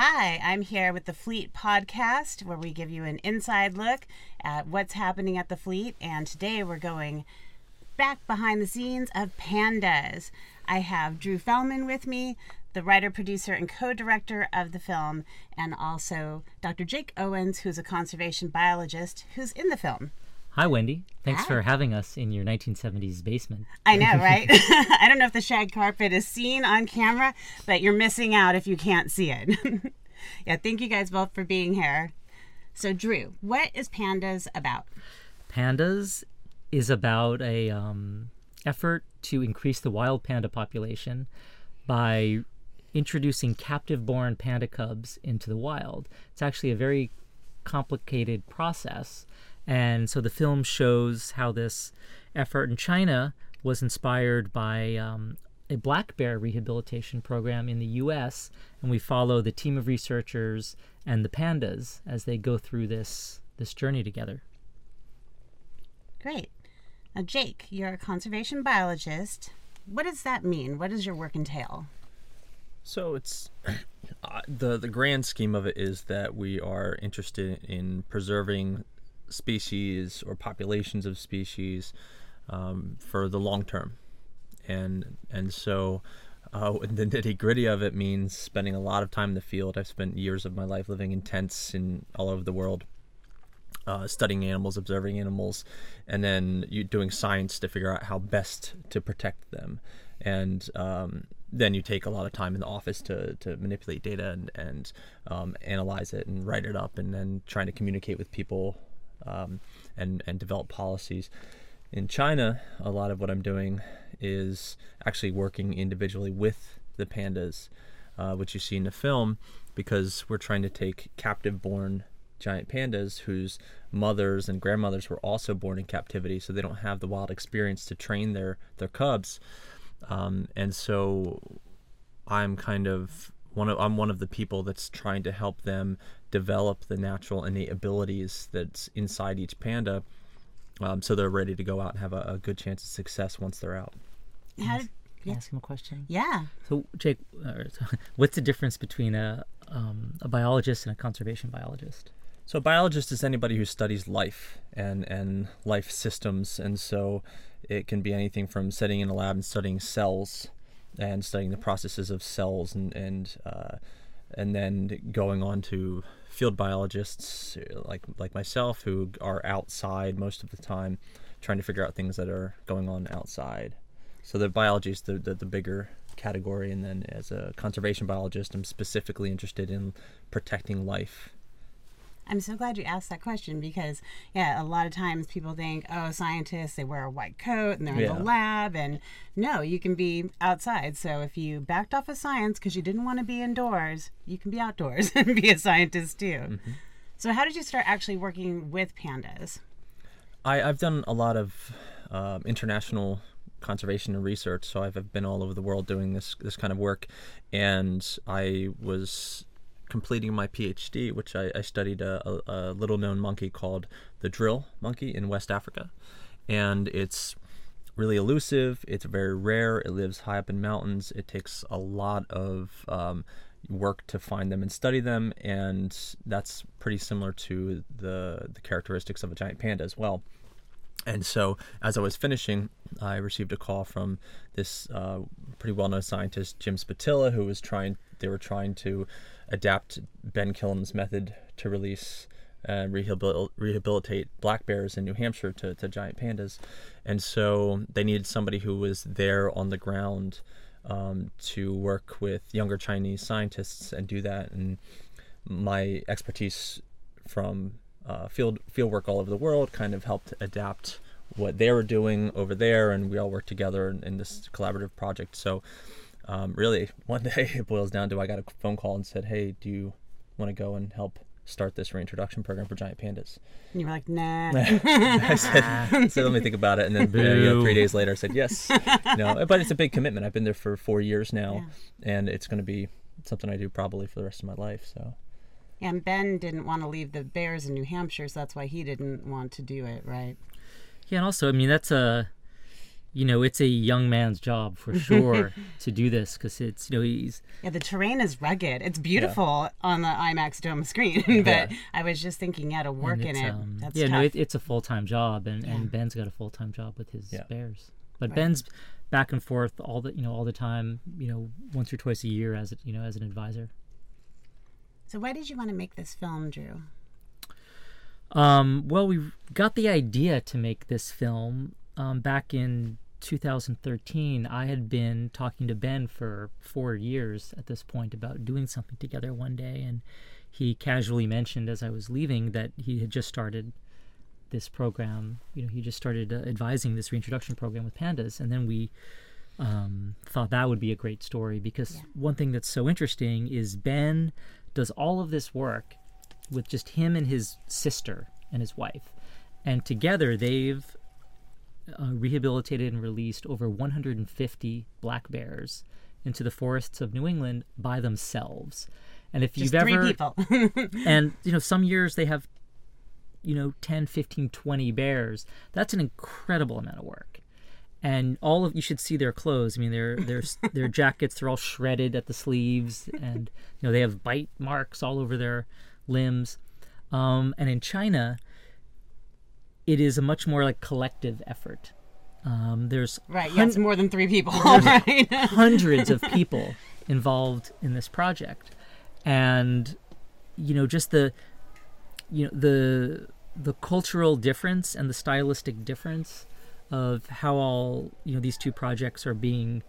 Hi, I'm here with the Fleet Podcast, where we give you an inside look at what's happening at the fleet. And today we're going back behind the scenes of pandas. I have Drew Fellman with me, the writer, producer, and co director of the film, and also Dr. Jake Owens, who's a conservation biologist who's in the film. Hi, Wendy. Thanks Hi. for having us in your 1970s basement. I know, right? I don't know if the shag carpet is seen on camera, but you're missing out if you can't see it. yeah, thank you guys both for being here. So, Drew, what is Pandas about? Pandas is about a um, effort to increase the wild panda population by introducing captive-born panda cubs into the wild. It's actually a very complicated process, and so the film shows how this effort in China was inspired by um, a black bear rehabilitation program in the U.S., and we follow the team of researchers and the pandas as they go through this this journey together. Great. Now, Jake, you're a conservation biologist. What does that mean? What does your work entail? So it's uh, the the grand scheme of it is that we are interested in preserving species or populations of species um, for the long term, and and so uh, the nitty gritty of it means spending a lot of time in the field. I've spent years of my life living in tents in all over the world, uh, studying animals, observing animals, and then you doing science to figure out how best to protect them. And um, then you take a lot of time in the office to, to manipulate data and, and um, analyze it and write it up, and then trying to communicate with people um, and and develop policies. In China, a lot of what I'm doing is actually working individually with the pandas, uh, which you see in the film, because we're trying to take captive-born giant pandas whose mothers and grandmothers were also born in captivity, so they don't have the wild experience to train their their cubs. Um, and so I'm kind of one of I'm one of the people that's trying to help them develop the natural innate abilities that's inside each panda, um, so they're ready to go out and have a, a good chance of success once they're out. How did, Can I ask him a question? yeah. So, Jake, uh, what's the difference between a um, a biologist and a conservation biologist? So a biologist is anybody who studies life and and life systems, and so it can be anything from sitting in a lab and studying cells and studying the processes of cells and and uh, and then going on to field biologists uh, like like myself who are outside most of the time trying to figure out things that are going on outside. So the biology is the, the, the bigger category and then as a conservation biologist i'm specifically interested in protecting life I'm so glad you asked that question because, yeah, a lot of times people think, oh, scientists, they wear a white coat and they're in Yeah. the lab. And no, you can be outside. So if you backed off of science because you didn't want to be indoors, you can be outdoors and be a scientist too. So, how did you start actually working with pandas? I, I've done a lot of um, international conservation and research, so I've I've been all over the world doing this this kind of work, and I was completing my PhD, which I, I studied a, a, a little known monkey called the drill monkey in West Africa, and it's really elusive. It's very rare. It lives high up in mountains. It takes a lot of um, work to find them and study them, and that's pretty similar to the the characteristics of a giant panda as well. And so, as I was finishing, I received a call from this uh, pretty well-known scientist, Jim Spotila, who was trying. They were trying to adapt Ben Kilham's method to release and rehabil- rehabilitate black bears in New Hampshire to, to giant pandas, and so they needed somebody who was there on the ground um, to work with younger Chinese scientists and do that. And my expertise from uh, field field work all over the world kind of helped adapt what they were doing over there, and we all worked together in, in this collaborative project. So, um, really, one day it boils down to I got a phone call and said, "Hey, do you want to go and help start this reintroduction program for giant pandas?" And you were like, nah. I said, I said, "Let me think about it." And then uh, you know, three days later, I said, "Yes." no, but it's a big commitment. I've been there for four years now, and it's going to be something I do probably for the rest of my life. So. and Ben didn't want to leave the bears in New Hampshire, so that's why he didn't want to do it, right? Yeah, and also, I mean, that's a you know, it's a young man's job for sure to do this because it's, you know, he's Yeah, the terrain is rugged. It's beautiful on the IMAX dome screen, but Yeah. I was just thinking, yeah, to work in it's, it, um, that's yeah, tough. no, it, it's a full time job, and, Yeah. and Ben's got a full time job with his Yeah. bears. But Right. Ben's back and forth all the you know all the time, you know, once or twice a year as a, you know as an advisor. so why did you want to make this film, Drew? Um, well, we got the idea to make this film um, back in 2013. I had been talking to Ben for four years at this point about doing something together one day, and he casually mentioned as I was leaving that he had just started this program. You know, he just started uh, advising this reintroduction program with pandas, and then we um, thought that would be a great story because Yeah. one thing that's so interesting is Ben does all of this work with just him and his sister and his wife, and together they've uh, rehabilitated and released over 150 black bears into the forests of New England by themselves. And if Just you've three ever people. and you know some years they have you know 10 15 20 bears that's an incredible amount of work and all of you should see their clothes i mean their their their jackets they're all shredded at the sleeves and you know they have bite marks all over their limbs um, and in china it is a much more like collective effort. Um, there's right, yeah, hun- it's more than three people, right? hundreds of people involved in this project. And you know just the you know the the cultural difference and the stylistic difference of how all you know these two projects are being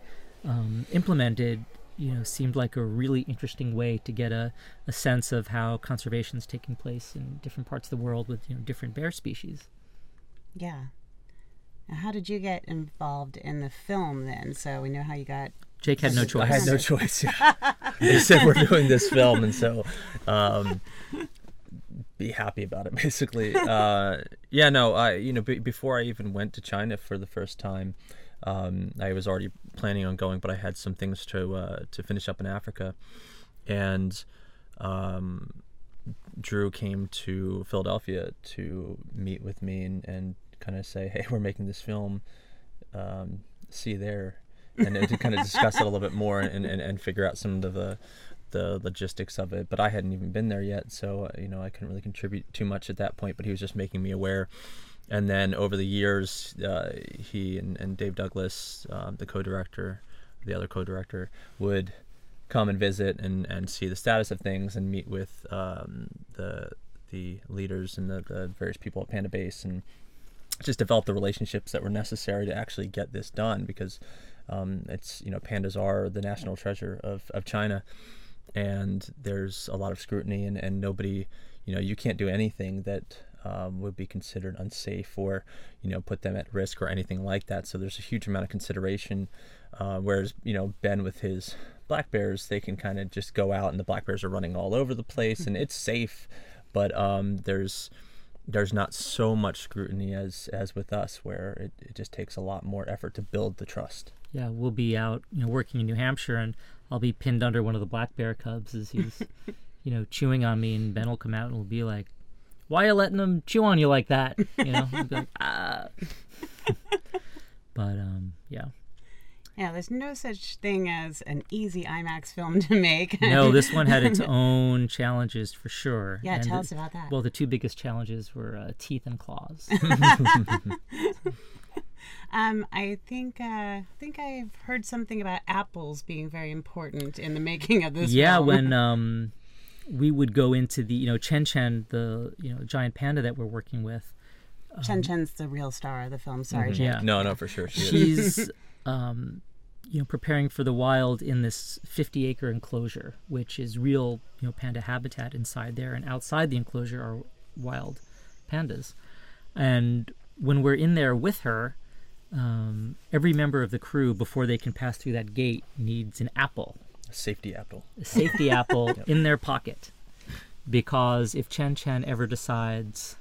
um, implemented you know seemed like a really interesting way to get a, a sense of how conservation is taking place in different parts of the world with you know different bear species yeah. Now, how did you get involved in the film then? So we know how you got. jake had no choice I had no choice. yeah. they said we're doing this film, and so um, be happy about it. Basically, uh, yeah. No, I you know b- before I even went to China for the first time, um, I was already planning on going, but I had some things to uh, to finish up in Africa, and um, Drew came to Philadelphia to meet with me and, and kind of say, hey, we're making this film. Um, see there. And to kind of discuss it a little bit more and, and, and figure out some of the the logistics of it. But I hadn't even been there yet, so uh, you know I couldn't really contribute too much at that point. But he was just making me aware. And then over the years, uh, he and, and Dave Douglas, um, the co-director, the other co-director, would come and visit and, and see the status of things and meet with um, the the leaders and the, the various people at Panda Base and just develop the relationships that were necessary to actually get this done because um, it's you know pandas are the national treasure of, of China and there's a lot of scrutiny and, and nobody you know you can't do anything that um, would be considered unsafe or you know put them at risk or anything like that. So there's a huge amount of consideration uh, whereas you know Ben with his black bears they can kind of just go out and the black bears are running all over the place and it's safe but um, there's there's not so much scrutiny as as with us where it, it just takes a lot more effort to build the trust yeah, we'll be out, you know, working in New Hampshire, and I'll be pinned under one of the black bear cubs as he's, you know, chewing on me, and Ben will come out and will be like, "Why are you letting them chew on you like that?" You know, like, ah. but um, yeah, Yeah, there's no such thing as an easy IMAX film to make. no, this one had its own challenges for sure. yeah, and tell the- us about that. Well, the two biggest challenges were uh, teeth and claws. Um, I think uh, I think I've heard something about apples being very important in the making of this. yeah, film. when um, we would go into the, you know, Chen Chen, the you know giant panda that we're working with. Chen Chen's the real star of the film. Sorry, Jake. Yeah. no no for sure she she's um, you know preparing for the wild in this 50 acre enclosure which is real you know panda habitat inside there and outside the enclosure are wild pandas. And when we're in there with her um, every member of the crew before they can pass through that gate needs an apple. A safety apple. A safety apple in their pocket. Because if Chen Chen ever decides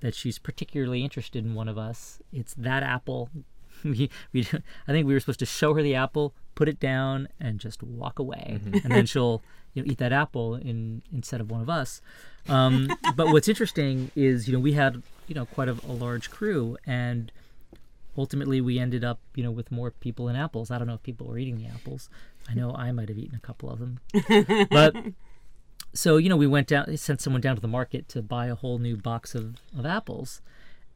that she's particularly interested in one of us, it's that apple. We, we, I think we were supposed to show her the apple, put it down, and just walk away, and then she'll you know eat that apple in instead of one of us. Um, but what's interesting is you know we had you know quite a, a large crew, and ultimately we ended up, you know, with more people and apples. I don't know if people were eating the apples. I know I might have eaten a couple of them. but so, you know, we went down, sent someone down to the market to buy a whole new box of, of apples.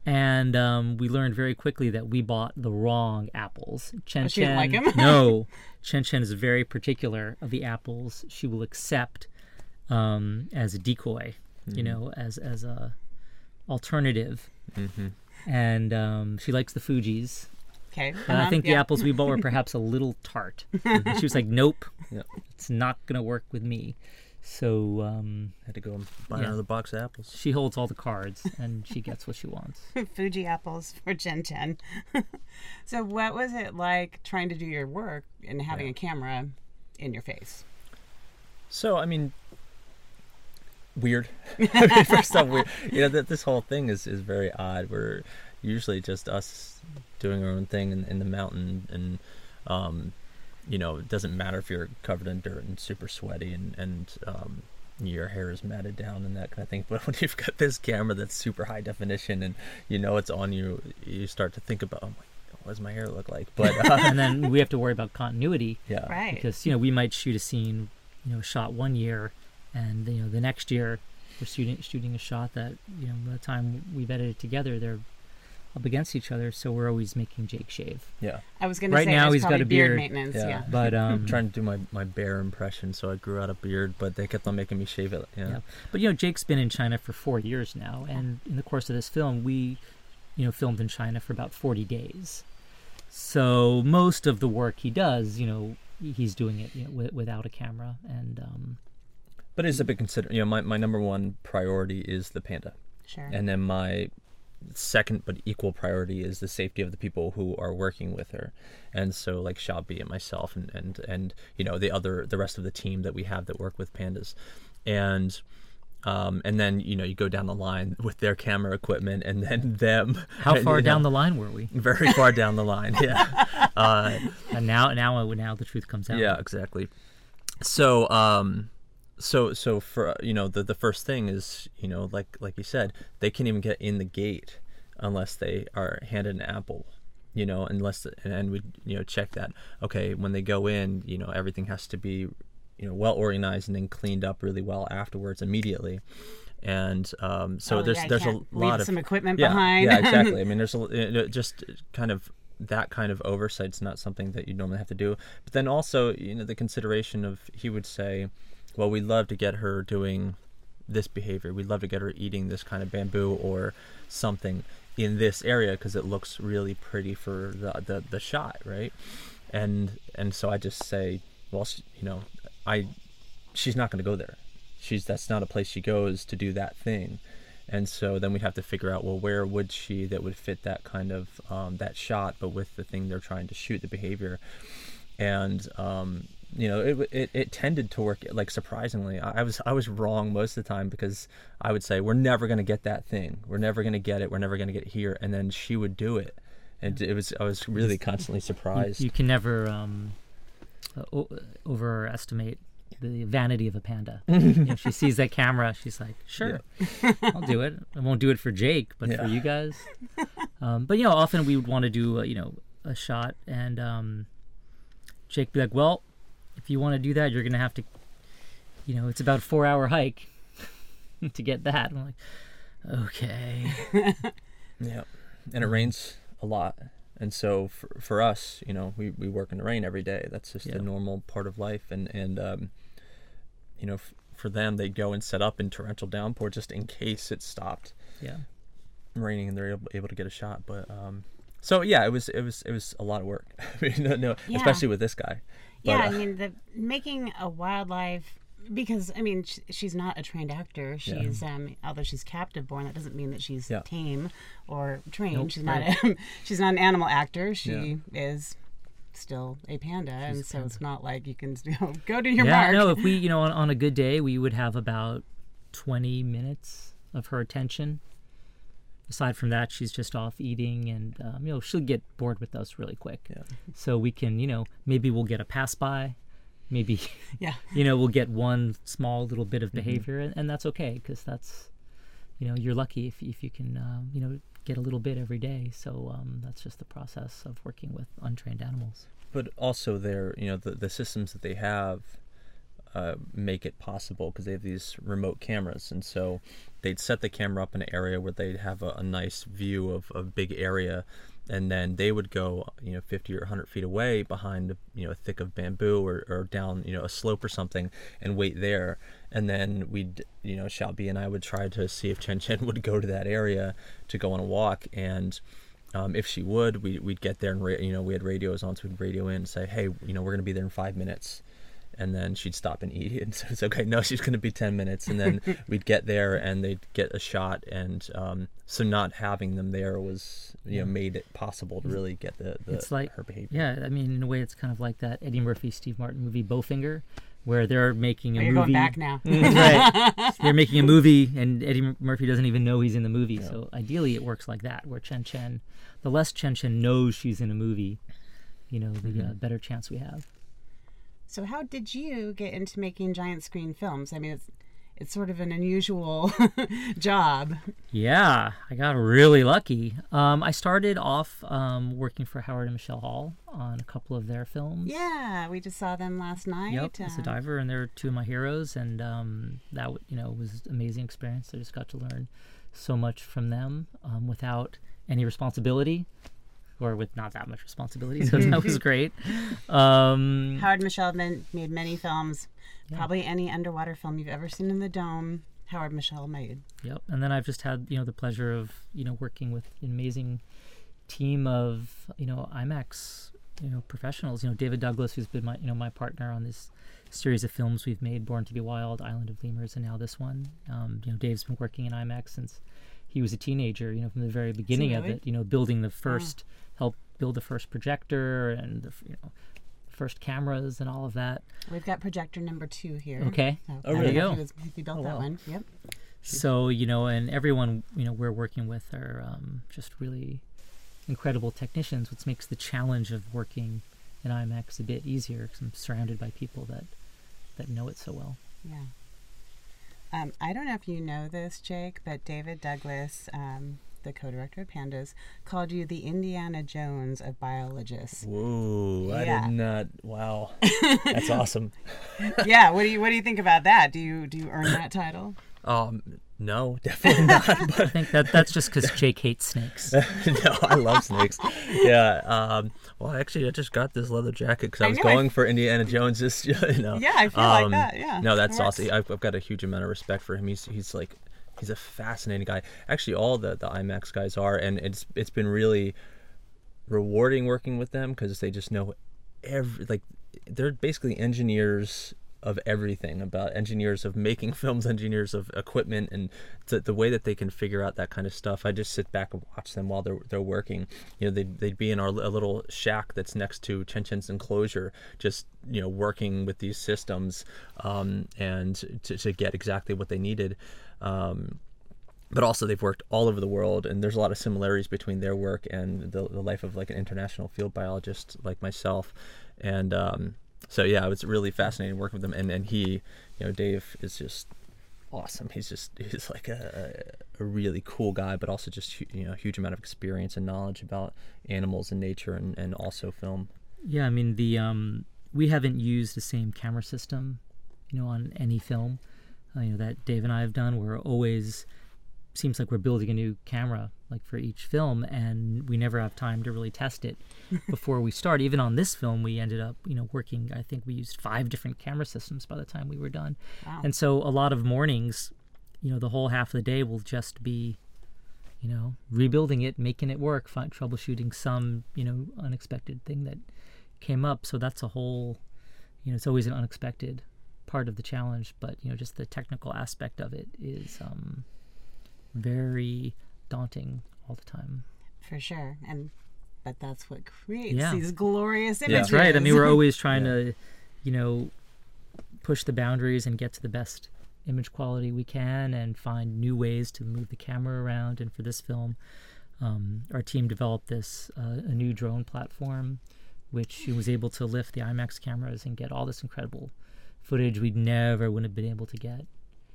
And um, we learned very quickly that we bought the wrong apples. Chen Oh, she didn't Chen, no, Chen Chen is very particular of the apples she will accept um, as a decoy, you know, as as a alternative. And um, she likes the Fuji's. Okay. And I uh-huh, think the yeah. apples we bought were perhaps a little tart. She was like, "Nope, Yep. it's not gonna work with me." So um, Had to go and buy Yeah. another box of apples. she holds all the cards, and she gets what she wants. Fuji apples for Chen Chen. so, what was it like trying to do your work and having a camera in your face? So I mean, weird. I mean, first off, weird. You know, that this whole thing is is very odd. We're usually just us doing our own thing in, in the mountain, and um, you know, it doesn't matter if you're covered in dirt and super sweaty and and um, your hair is matted down and that kind of thing. But when you've got this camera that's super high definition and you know it's on you, you start to think about, oh my, what does my hair look like? But uh, and then we have to worry about continuity yeah, Right. because you know we might shoot a scene, you know, shot one year, and you know the next year we're shooting shooting a shot that you know by the time we've edited together they're up against each other, so we're always making Jake shave. yeah. I was going to Right say now it's he's got probably a beard. maintenance. Yeah. Yeah. But um, I'm trying to do my, my bear impression, so I grew out a beard, but they kept on making me shave it. Yeah. Yeah. But you know, Jake's been in China for four years now, and in the course of this film, we, you know, filmed in China for about forty days. So most of the work he does, you know, he's doing it you know, wi- without a camera, and um, But it's a big consider. You know, my, my number one priority is the panda, Sure. and then my second but equal priority is the safety of the people who are working with her, and so like Shabi and myself, and and and you know the other the rest of the team that we have that work with pandas, and. Um, and then you know you go down the line with their camera equipment, and then them. how and, far you down know, the line were we? Very far down the line, yeah. Uh, And now, now, now the truth comes out. Yeah, exactly. So, um, so so for you know the the first thing is you know like like you said they can't even get in the gate unless they are handed an apple you know unless and we you know check that okay when they go in you know everything has to be you know well organized and then cleaned up really well afterwards immediately and um, so Oh, there's yeah, there's a lot of some equipment yeah, behind. Yeah, exactly. I mean, there's a, you know, just kind of that kind of oversight's not something that you normally have to do. But then also, you know, the consideration of he would say, well, we'd love to get her doing this behavior. We'd love to get her eating this kind of bamboo or something in this area because it looks really pretty for the, the the shot, right? And and so I just say, well, you know, I she's not going to go there. She's that's not a place she goes to do that thing. And so then we'd have to figure out well where would she that would fit that kind of um, that shot, but with the thing they're trying to shoot, the behavior, and um, you know it, it it tended to work like surprisingly. I, I was I was wrong most of the time because I would say we're never going to get that thing, we're never going to get it, we're never going to get here, and then she would do it, and it was I was really constantly surprised. you can never um, uh, o- overestimate the vanity of a panda. you know, she sees that camera, she's like, "Sure, I'll do it. I won't do it for Jake, but for you guys." Um, but you know, often we would want to do uh, you know a shot, and um, Jake be like, "Well, if you want to do that, you're gonna have to, you know, it's about a four-hour hike to get that." I'm like, "Okay." Yeah, and it rains a lot, and so for, for us, you know, we, we work in the rain every day. That's just Yeah. a normal part of life, and and um, you know, f- for them, they go and set up in torrential downpour just in case it stopped Yeah. raining and they're able, able to get a shot. But um, so yeah, it was it was it was a lot of work. I mean, no, no Yeah. especially with this guy. But, yeah, uh, I mean, the making a wildlife because I mean sh- she's not a trained actor. She's um although she's captive born, that doesn't mean that she's Yeah. tame or trained. Nope, she's not a, she's not an animal actor. She Yeah. is still a panda, and so it's not like you can you know, go to your yeah, mark. no, if we, you know, on, on a good day, we would have about 20 minutes of her attention. Aside from that, she's just off eating and, um, you know, she'll get bored with us really quick. Yeah. So we can, you know, maybe we'll get a pass by. Maybe, yeah, you know, we'll get one small little bit Mm-hmm. of behavior, and, and that's okay because that's, you know, you're lucky if, if you can, um, you know, get a little bit every day. So um, that's just the process of working with untrained animals. But also, their you know the the systems that they have uh, make it possible because they have these remote cameras, and so they'd set the camera up in an area where they'd have a, a nice view of a big area, and then they would go you know 50 or 100 feet away behind you know a thick of bamboo or, or down you know a slope or something and wait there. And then we'd you know Shelby and I would try to see if Chen Chen would go to that area to go on a walk. And um, if she would we, we'd get there and ra- you know we had radios on so we'd radio in and say hey you know we're gonna be there in five minutes and then she'd stop and eat and so it's okay no she's going to be 10 minutes and then we'd get there and they'd get a shot and um, so not having them there was you know made it possible to really get the, the it's like her behavior Yeah, I mean, in a way, it's kind of like that Eddie Murphy, Steve Martin movie Bowfinger, where they're making a Oh, you're movie. going back now. right. They're making a movie, and Eddie Murphy doesn't even know he's in the movie. So ideally, it works like that, where Chen Chen, the less Chen Chen knows she's in a movie, you know, the Mm-hmm. uh, better chance we have. So how did you get into making giant screen films? I mean, it's it's sort of an unusual job. Yeah, I got really lucky. Um, I started off um, working for Howard and Michelle Hall on a couple of their films. Yeah, we just saw them last night. Yep, as a Uh, diver, and they're two of my heroes, and um, that you know was an amazing experience. I just got to learn so much from them um, without any responsibility, or with not that much responsibility. So that was great. Um, Howard Michelle made many films. Probably any underwater film you've ever seen in the dome, Howard Michelle made. Yep. And then I've just had, you know, the pleasure of, you know, working with an amazing team of, you know, IMAX, you know, professionals. You know, David Douglas, who's been my, you know, my partner on this series of films we've made, Born to be Wild, Island of Lemurs, and now this one. Um, you know, Dave's been working in IMAX since he was a teenager, you know, from the very beginning of it, you know, building the first, help build the first projector and, the, you know, first cameras and all of that. We've got projector number two here. Okay. So, Oh, I don't really? know There you go. he built Oh, that wow. one. Yep. So you know, and everyone you know we're working with are um, just really incredible technicians, which makes the challenge of working in IMAX a bit easier because I'm surrounded by people that that know it so well. Yeah. Um, I don't know if you know this, Jake, but David Douglas, um, the co-director of Pandas, called you the Indiana Jones of biologists. Whoa! I did not. Wow, that's awesome. yeah. What do you What do you think about that? Do you Do you earn that title? Um, no, definitely not. I think that that's just because Jake hates snakes. no, I love snakes. Yeah. Um, well, actually, I just got this leather jacket because I I was know, I- going for Indiana Jones. Just you know. Yeah, I feel like Um, that, yeah, No, that's works. awesome. I've, I've got a huge amount of respect for him. He's he's like he's a fascinating guy. Actually, all the the IMAX guys are, and it's it's been really rewarding working with them because they just know every like they're basically engineers of everything about engineers of making films engineers of equipment and the, the way that they can figure out that kind of stuff. I just sit back and watch them while they're, they're working. You know they'd, they'd be in our a little shack that's next to chen chen's enclosure just you know working with these systems um, and to, to get exactly what they needed. Um, but also they've worked all over the world and there's a lot of similarities between their work and the, the life of like an international field biologist like myself. And um, so yeah it was really fascinating working with him. and, and he you know dave is just awesome he's just he's like a, a really cool guy but also just you know huge amount of experience and knowledge about animals and nature and, and also film Yeah, I mean the um, we haven't used the same camera system, you know, on any film, uh, you know that Dave and I have done. We're always seems like we're building a new camera like for each film, and we never have time to really test it before we start. Even on this film, we ended up you know working. I think we used five different camera systems by the time we were done, Wow. and so a lot of mornings, you know, the whole half of the day will just be you know, rebuilding it, making it work, find, troubleshooting some, you know, unexpected thing that came up. So that's a whole, you know, it's always an unexpected part of the challenge. But you know, just the technical aspect of it is um, very daunting all the time. For sure. And but that's what creates Yeah. these glorious images. That's right. I mean, we're always trying to, you know, push the boundaries and get to the best image quality we can and find new ways to move the camera around. And for this film, um, our team developed this uh, a new drone platform, which was able to lift the IMAX cameras and get all this incredible footage we'd never would have been able to get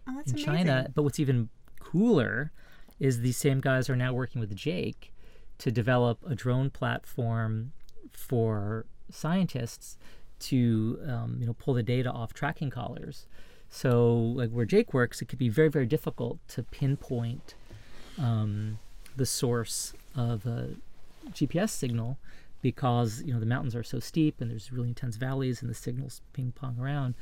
oh, that's in amazing. China. But what's even cooler is these same guys are now working with Jake to develop a drone platform for scientists to um, you know pull the data off tracking collars. So like where Jake works, it could be very very difficult to pinpoint um, the source of a GPS signal because you know the mountains are so steep and there's really intense valleys and the signals ping pong around.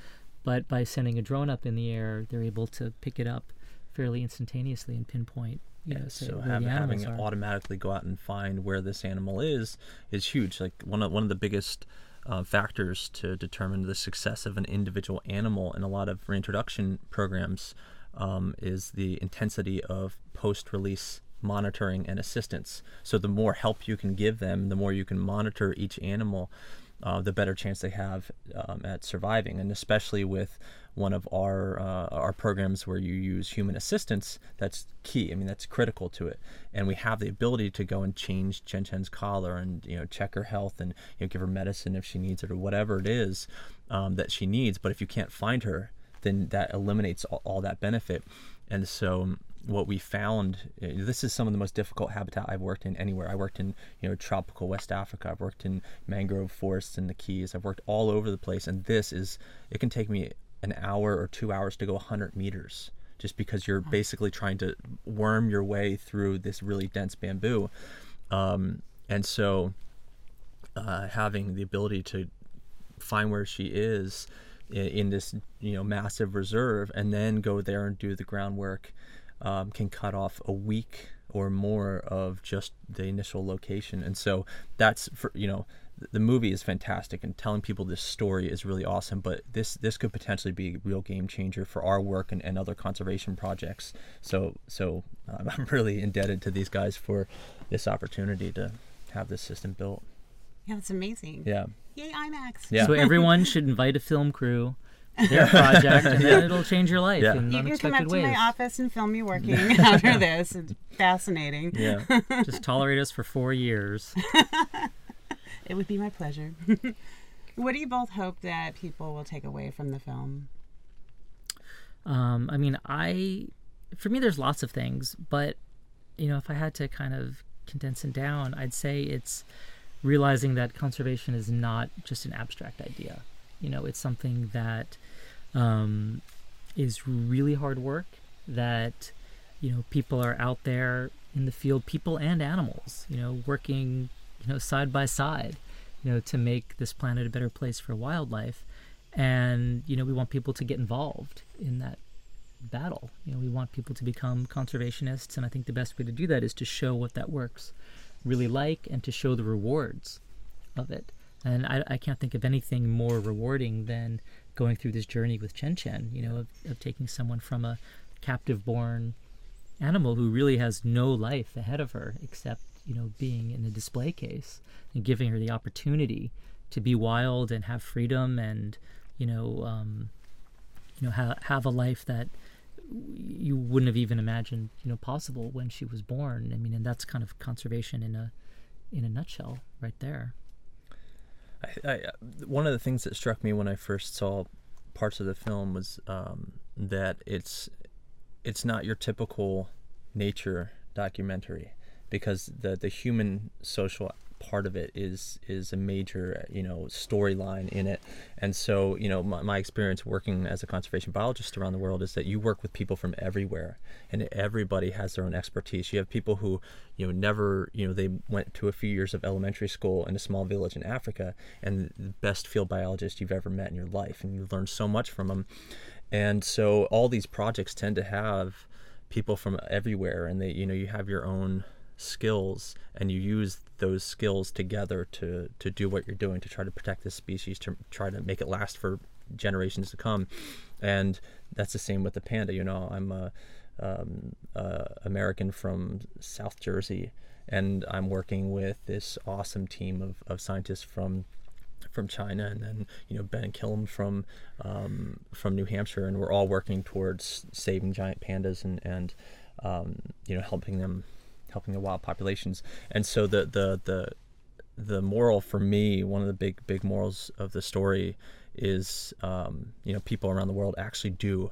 But by sending a drone up in the air, they're able to pick it up fairly instantaneously and pinpoint. You know, so have, having it automatically go out and find where this animal is is huge. Like one of one of the biggest uh, factors to determine the success of an individual animal in a lot of reintroduction programs um, is the intensity of post-release monitoring and assistance. So the more help you can give them, the more you can monitor each animal, uh, the better chance they have um, at surviving. And especially with one of our uh, our programs where you use human assistance, that's key. I mean, that's critical to it. And we have the ability to go and change Chen Chen's collar and you know check her health and you know give her medicine if she needs it or whatever it is um, that she needs. But if you can't find her, then that eliminates all, all that benefit. And so what we found uh, this is some of the most difficult habitat I've worked in anywhere. I worked in you know tropical West Africa. I've worked in mangrove forests in the Keys. I've worked all over the place, and this is it can take me an hour or two hours to go 100 meters just because you're basically trying to worm your way through this really dense bamboo. Um, and so uh, having the ability to find where she is in, in this you know massive reserve and then go there and do the groundwork um, can cut off a week or more of just the initial location and so that's for you know the movie is fantastic and telling people this story is really awesome but this this could potentially be a real game changer for our work and, and other conservation projects so so um, i'm really indebted to these guys for this opportunity to have this system built Yeah, that's amazing. yeah Yay, IMAX. Yeah. So everyone should invite a film crew to their project, and then it'll change your life Yeah. in You can come unexpected up to ways. my office and film me working after this. It's fascinating. yeah Just tolerate us for four years. It would be my pleasure. what do you both hope that people will take away from the film? Um, I mean, I, for me, there's lots of things, but you know, if I had to kind of condense it down, I'd say it's realizing that conservation is not just an abstract idea. You know, it's something that um, is really hard work. That you know, people are out there in the field, people and animals. You know, working you know side by side. You know, to make this planet a better place for wildlife and you know we want people to get involved in that battle you know we want people to become conservationists and i think the best way to do that is to show what that works really like and to show the rewards of it and i, I can't think of anything more rewarding than going through this journey with chen chen you know of, of taking someone from a captive born animal who really has no life ahead of her except you know being in a display case and giving her the opportunity to be wild and have freedom and you know um, you know ha- have a life that you wouldn't have even imagined you know possible when she was born. I mean and that's kind of conservation in a in a nutshell right there. I, I, one of the things that struck me when I first saw parts of the film was um, that it's it's not your typical nature documentary because the the human social part of it is is a major you know storyline in it. And so you know my, my experience working as a conservation biologist around the world is that you work with people from everywhere and everybody has their own expertise. You have people who you know never you know they went to a few years of elementary school in a small village in africa and the best field biologist you've ever met in your life and you learn so much from them and so all these projects tend to have people from everywhere and they you know you have your own skills and you use those skills together to to do what you're doing to try to protect this species to try to make it last for generations to come. And that's the same with the panda you know. I'm a um, uh, american from south jersey and i'm working with this awesome team of, of scientists from from China, and then you know Ben Kilham from um, from New Hampshire, and we're all working towards saving giant pandas and and um, you know helping them helping the wild populations. And so the the the the moral for me, one of the big big morals of the story is um, you know people around the world actually do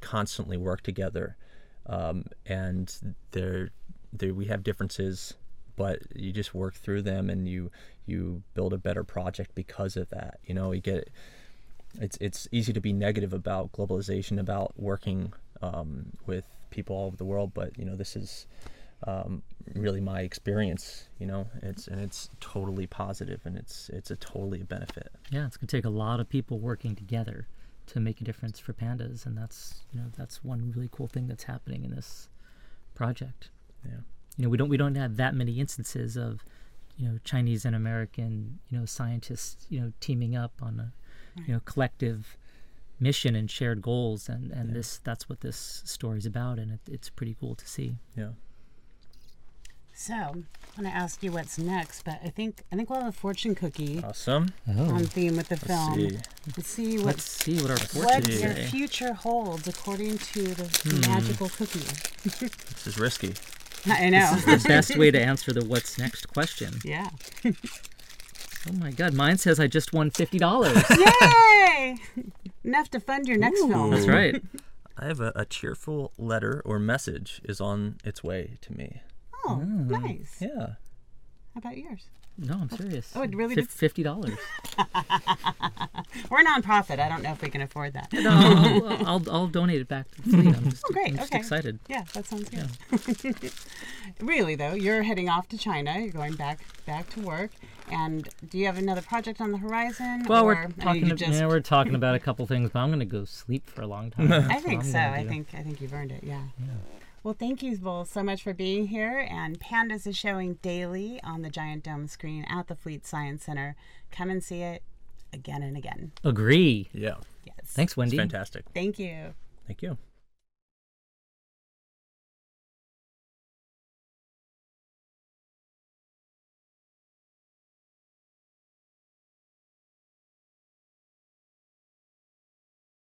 constantly work together um, and there, there we have differences, but you just work through them and you you build a better project because of that. You know, you get it's it's easy to be negative about globalization, about working um, with people all over the world, but you know this is um, really my experience. You know, it's and it's totally positive and it's it's a totally a benefit. Yeah, it's gonna take a lot of people working together to make a difference for pandas, and that's you know that's one really cool thing that's happening in this project. Yeah. You know, we don't we don't have that many instances of you know Chinese and American you know scientists you know teaming up on a you know collective mission and shared goals, and and this that's what this story's about, and it, it's pretty cool to see. Yeah. So, I'm going to ask you what's next, but I think I think we'll have a fortune cookie Awesome. Oh, on theme with the film. see. Let's see what let's see what our what fortunes your future holds according to the Hmm. magical cookie. This is risky. I know. This is the best way to answer the what's next question. yeah. Oh my god, mine says I just won fifty dollars. Yay! Enough to fund your next film. That's right. I have a, a cheerful letter or message is on its way to me. Oh, Hmm. nice. Yeah. How about yours? No, I'm serious. Oh, it really did- fifty dollars. We're a nonprofit. I don't know if we can afford that. No, I'll, I'll I'll donate it back to the fleet. I'm just, Oh, great. I'm just okay. excited. Yeah, that sounds good. really though, you're heading off to China. You're going back back to work. And do you have another project on the horizon? Well, we're talking. you ab- just- yeah, we're talking about a couple things, but I'm gonna go sleep for a long time. I think so. I think I think you've earned it. Yeah. Well, thank you both so much for being here. And Pandas is showing daily on the Giant Dome screen at the Fleet Science Center. Come and see it again and again. Agree. Yeah. Yes. Thanks, It's Wendy. fantastic. Thank you. Thank you.